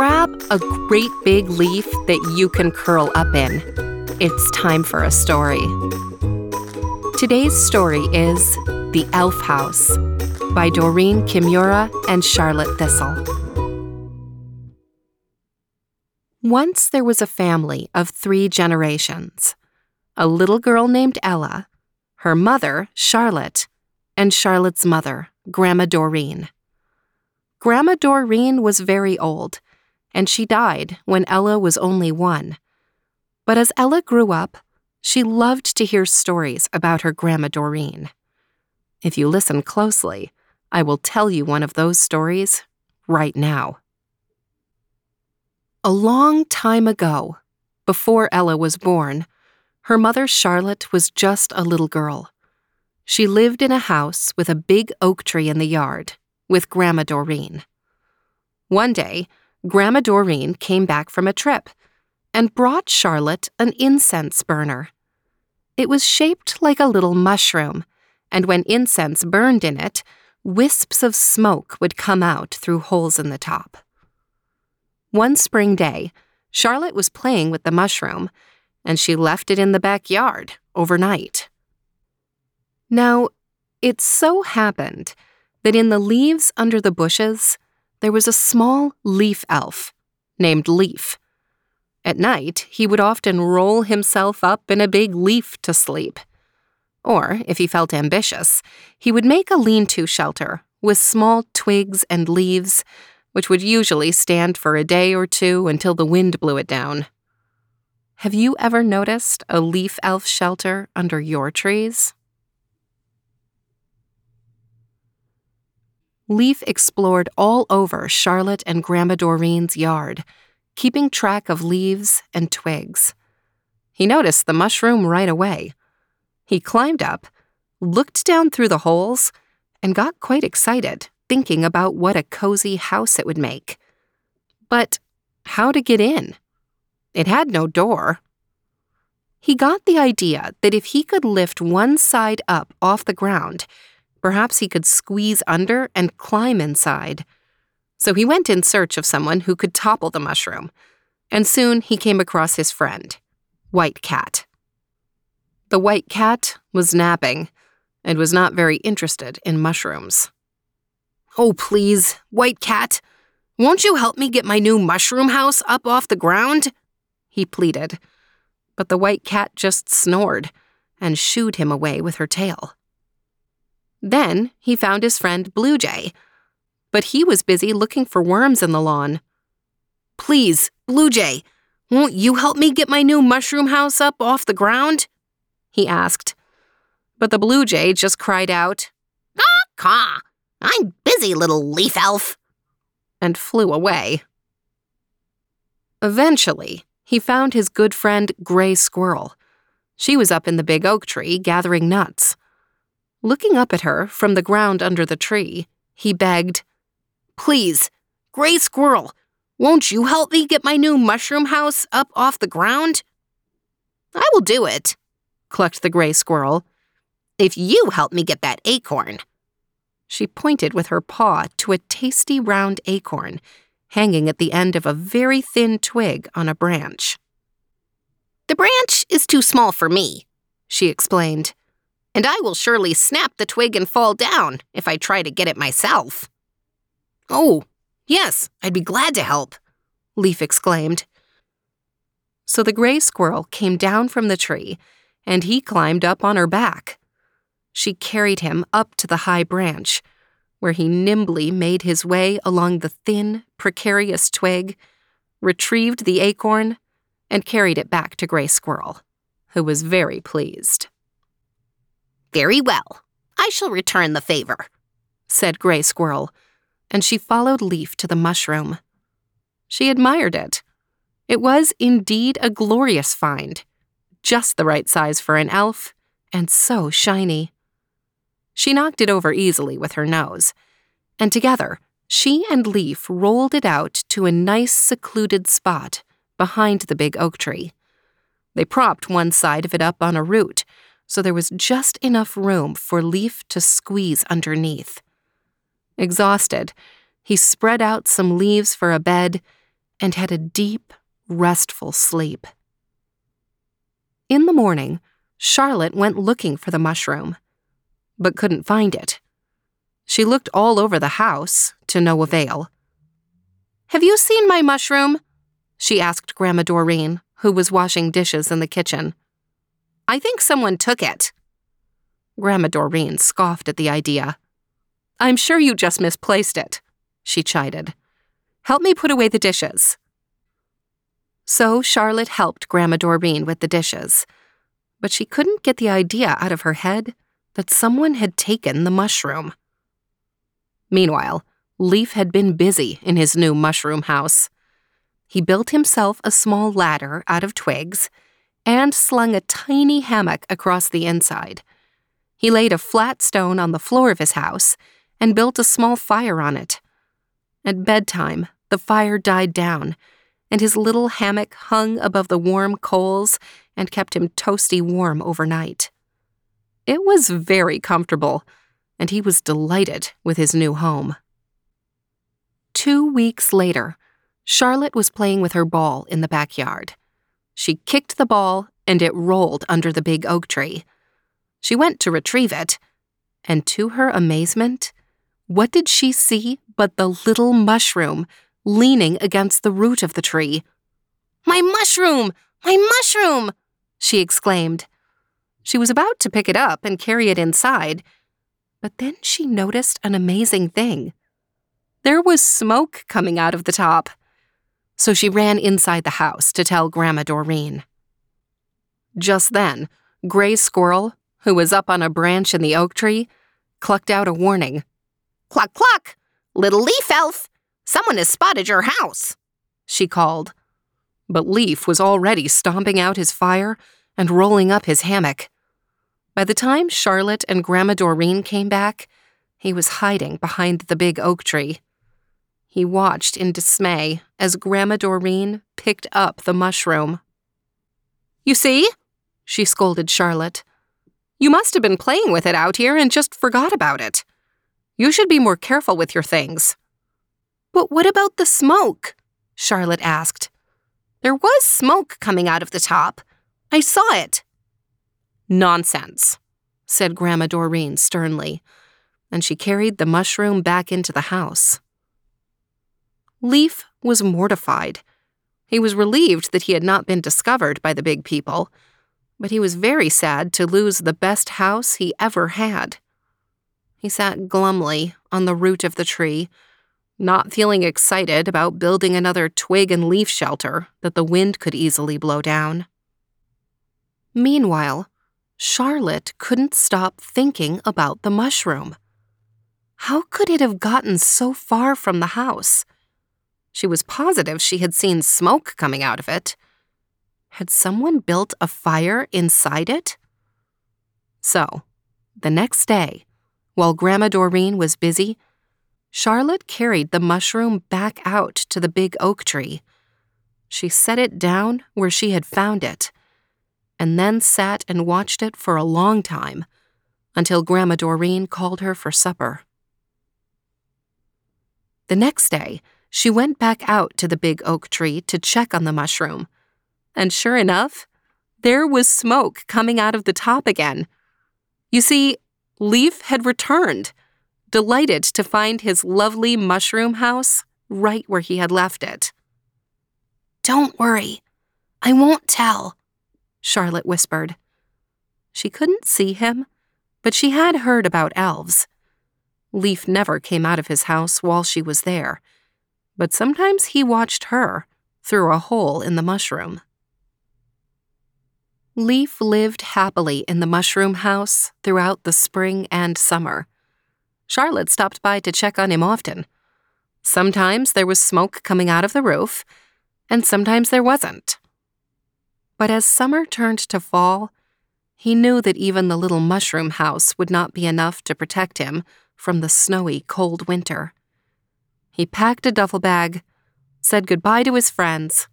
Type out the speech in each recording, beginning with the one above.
Grab a great big leaf that you can curl up in. It's time for a story. Today's story is The Elf House by Doreen Kimura and Charlotte Thistle. Once there was a family of three generations a little girl named Ella, her mother, Charlotte, and Charlotte's mother, Grandma Doreen. Grandma Doreen was very old, and she died when Ella was only one. But as Ella grew up, she loved to hear stories about her Grandma Doreen. If you listen closely, I will tell you one of those stories right now. A long time ago, before Ella was born, her mother Charlotte was just a little girl. She lived in a house with a big oak tree in the yard with Grandma Doreen. One day, Grandma Doreen came back from a trip and brought Charlotte an incense burner. It was shaped like a little mushroom, and when incense burned in it, wisps of smoke would come out through holes in the top. One spring day, Charlotte was playing with the mushroom, and she left it in the backyard overnight. Now, it so happened that in the leaves under the bushes, there was a small leaf elf named Leaf. At night, he would often roll himself up in a big leaf to sleep. Or, if he felt ambitious, he would make a lean to shelter with small twigs and leaves, which would usually stand for a day or two until the wind blew it down. Have you ever noticed a leaf elf shelter under your trees? Leaf explored all over Charlotte and Grandma Doreen's yard, keeping track of leaves and twigs. He noticed the mushroom right away. He climbed up, looked down through the holes, and got quite excited, thinking about what a cozy house it would make. But how to get in? It had no door. He got the idea that if he could lift one side up off the ground, Perhaps he could squeeze under and climb inside. So he went in search of someone who could topple the mushroom, and soon he came across his friend, White Cat. The White Cat was napping and was not very interested in mushrooms. Oh, please, White Cat, won't you help me get my new mushroom house up off the ground? He pleaded. But the White Cat just snored and shooed him away with her tail. Then he found his friend Blue Jay, but he was busy looking for worms in the lawn. Please, Blue Jay, won't you help me get my new mushroom house up off the ground? He asked. But the Blue Jay just cried out, Ah, caw! I'm busy, little leaf elf! and flew away. Eventually, he found his good friend Gray Squirrel. She was up in the big oak tree gathering nuts. Looking up at her from the ground under the tree, he begged, Please, Gray Squirrel, won't you help me get my new mushroom house up off the ground? I will do it, clucked the gray squirrel, if you help me get that acorn. She pointed with her paw to a tasty round acorn hanging at the end of a very thin twig on a branch. The branch is too small for me, she explained and I will surely snap the twig and fall down if I try to get it myself. Oh, yes, I'd be glad to help, Leaf exclaimed. So the gray squirrel came down from the tree, and he climbed up on her back. She carried him up to the high branch, where he nimbly made his way along the thin, precarious twig, retrieved the acorn, and carried it back to Gray Squirrel, who was very pleased. Very well. I shall return the favor, said Gray Squirrel, and she followed Leaf to the mushroom. She admired it. It was indeed a glorious find, just the right size for an elf, and so shiny. She knocked it over easily with her nose, and together, she and Leaf rolled it out to a nice secluded spot behind the big oak tree. They propped one side of it up on a root, so there was just enough room for Leaf to squeeze underneath. Exhausted, he spread out some leaves for a bed and had a deep, restful sleep. In the morning, Charlotte went looking for the mushroom, but couldn't find it. She looked all over the house, to no avail. Have you seen my mushroom? She asked Grandma Doreen, who was washing dishes in the kitchen. I think someone took it. Grandma Doreen scoffed at the idea. I'm sure you just misplaced it, she chided. Help me put away the dishes. So Charlotte helped Grandma Doreen with the dishes, but she couldn't get the idea out of her head that someone had taken the mushroom. Meanwhile, Leaf had been busy in his new mushroom house. He built himself a small ladder out of twigs and slung a tiny hammock across the inside. He laid a flat stone on the floor of his house and built a small fire on it. At bedtime, the fire died down, and his little hammock hung above the warm coals and kept him toasty warm overnight. It was very comfortable, and he was delighted with his new home. Two weeks later, Charlotte was playing with her ball in the backyard. She kicked the ball, and it rolled under the big oak tree. She went to retrieve it, and to her amazement, what did she see but the little mushroom leaning against the root of the tree? My mushroom! My mushroom! she exclaimed. She was about to pick it up and carry it inside, but then she noticed an amazing thing. There was smoke coming out of the top so she ran inside the house to tell Grandma Doreen. Just then, Gray Squirrel, who was up on a branch in the oak tree, clucked out a warning. Cluck, cluck! Little Leaf Elf! Someone has spotted your house! She called. But Leaf was already stomping out his fire and rolling up his hammock. By the time Charlotte and Grandma Doreen came back, he was hiding behind the big oak tree. He watched in dismay as Grandma Doreen picked up the mushroom. You see? She scolded Charlotte. You must have been playing with it out here and just forgot about it. You should be more careful with your things. But what about the smoke? Charlotte asked. There was smoke coming out of the top. I saw it. Nonsense, said Grandma Doreen sternly, and she carried the mushroom back into the house. Leaf was mortified. He was relieved that he had not been discovered by the big people, but he was very sad to lose the best house he ever had. He sat glumly on the root of the tree, not feeling excited about building another twig and leaf shelter that the wind could easily blow down. Meanwhile, Charlotte couldn't stop thinking about the mushroom. How could it have gotten so far from the house? She was positive she had seen smoke coming out of it. Had someone built a fire inside it? So, the next day, while Grandma Doreen was busy, Charlotte carried the mushroom back out to the big oak tree. She set it down where she had found it, and then sat and watched it for a long time until Grandma Doreen called her for supper. The next day, she went back out to the big oak tree to check on the mushroom. And sure enough, there was smoke coming out of the top again. You see, Leaf had returned, delighted to find his lovely mushroom house right where he had left it. Don't worry, I won't tell, Charlotte whispered. She couldn't see him, but she had heard about elves. Leaf never came out of his house while she was there but sometimes he watched her through a hole in the mushroom. Leaf lived happily in the mushroom house throughout the spring and summer. Charlotte stopped by to check on him often. Sometimes there was smoke coming out of the roof, and sometimes there wasn't. But as summer turned to fall, he knew that even the little mushroom house would not be enough to protect him from the snowy, cold winter. He packed a duffel bag, said goodbye to his friends,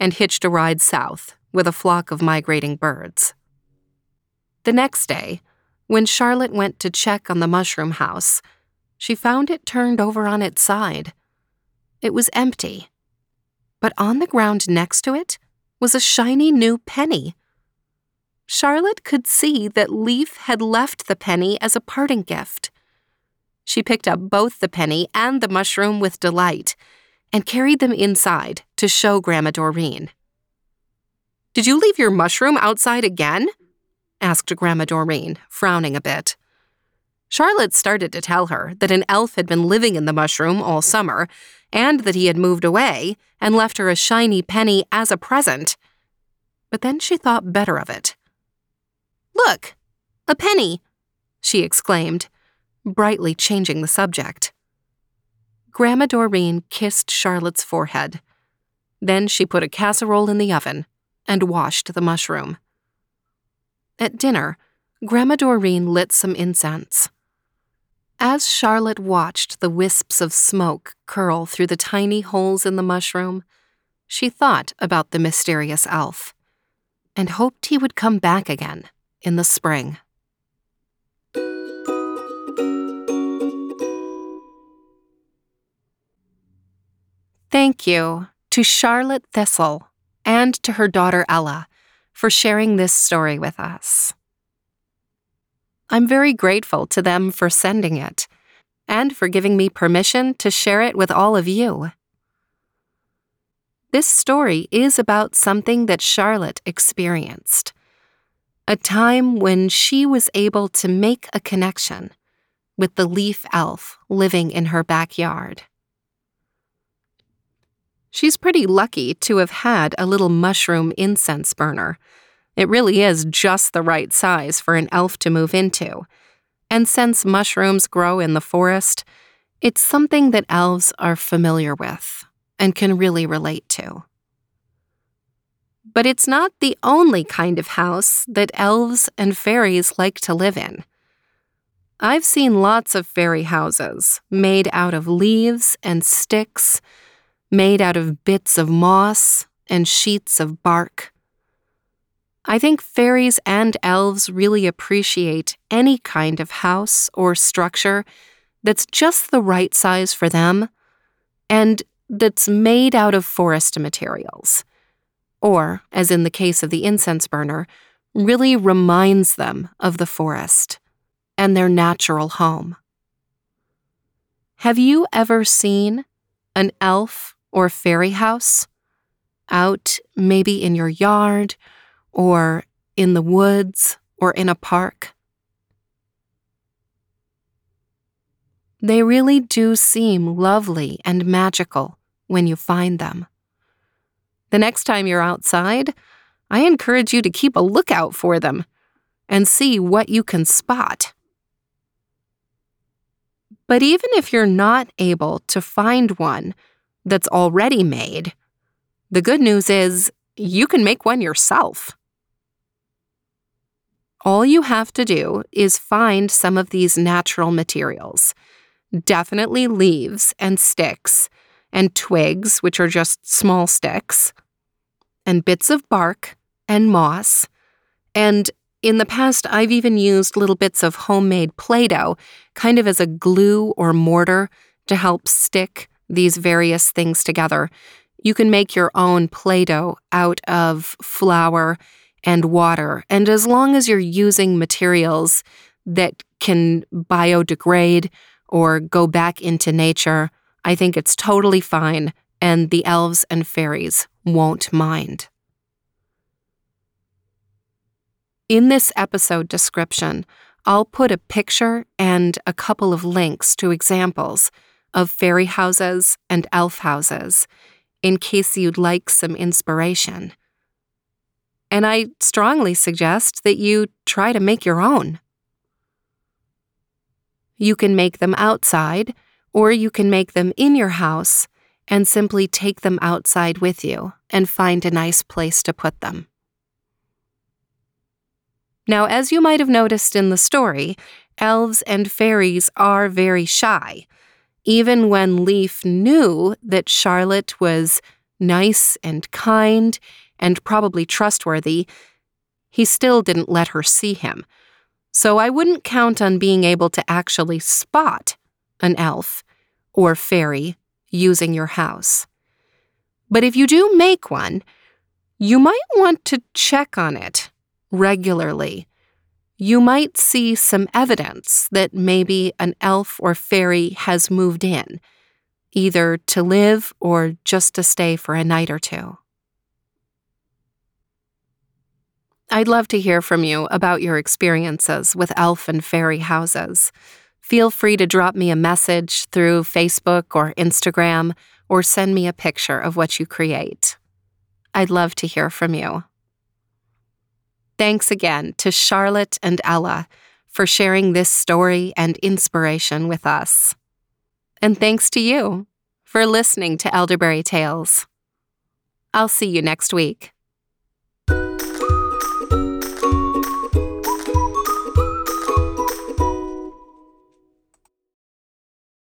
and hitched a ride south with a flock of migrating birds. The next day, when Charlotte went to check on the mushroom house, she found it turned over on its side. It was empty. But on the ground next to it was a shiny new penny. Charlotte could see that Leaf had left the penny as a parting gift. She picked up both the penny and the mushroom with delight and carried them inside to show Grandma Doreen. Did you leave your mushroom outside again? asked Grandma Doreen, frowning a bit. Charlotte started to tell her that an elf had been living in the mushroom all summer and that he had moved away and left her a shiny penny as a present. But then she thought better of it. Look, a penny, she exclaimed, brightly changing the subject. Grandma Doreen kissed Charlotte's forehead. Then she put a casserole in the oven and washed the mushroom. At dinner, Grandma Doreen lit some incense. As Charlotte watched the wisps of smoke curl through the tiny holes in the mushroom, she thought about the mysterious elf and hoped he would come back again in the spring. Thank you to Charlotte Thistle and to her daughter Ella for sharing this story with us. I'm very grateful to them for sending it and for giving me permission to share it with all of you. This story is about something that Charlotte experienced a time when she was able to make a connection with the leaf elf living in her backyard. She's pretty lucky to have had a little mushroom incense burner it really is just the right size for an elf to move into. And since mushrooms grow in the forest, it's something that elves are familiar with and can really relate to. But it's not the only kind of house that elves and fairies like to live in. I've seen lots of fairy houses made out of leaves and sticks, made out of bits of moss and sheets of bark. I think fairies and elves really appreciate any kind of house or structure that's just the right size for them and that's made out of forest materials. Or, as in the case of the incense burner, really reminds them of the forest and their natural home. Have you ever seen an elf or fairy house out maybe in your yard or in the woods, or in a park. They really do seem lovely and magical when you find them. The next time you're outside, I encourage you to keep a lookout for them and see what you can spot. But even if you're not able to find one that's already made, the good news is you can make one yourself. All you have to do is find some of these natural materials. Definitely leaves and sticks, and twigs, which are just small sticks, and bits of bark and moss. And in the past, I've even used little bits of homemade Play Doh, kind of as a glue or mortar to help stick these various things together. You can make your own Play Doh out of flour and water. And as long as you're using materials that can biodegrade or go back into nature, I think it's totally fine, and the elves and fairies won't mind. In this episode description, I'll put a picture and a couple of links to examples of fairy houses and elf houses in case you'd like some inspiration and I strongly suggest that you try to make your own. You can make them outside, or you can make them in your house and simply take them outside with you and find a nice place to put them. Now, as you might have noticed in the story, elves and fairies are very shy. Even when Leaf knew that Charlotte was nice and kind and probably trustworthy, he still didn't let her see him. So I wouldn't count on being able to actually spot an elf or fairy using your house. But if you do make one, you might want to check on it regularly. You might see some evidence that maybe an elf or fairy has moved in, either to live or just to stay for a night or two. I'd love to hear from you about your experiences with elf and fairy houses. Feel free to drop me a message through Facebook or Instagram, or send me a picture of what you create. I'd love to hear from you. Thanks again to Charlotte and Ella for sharing this story and inspiration with us. And thanks to you for listening to Elderberry Tales. I'll see you next week.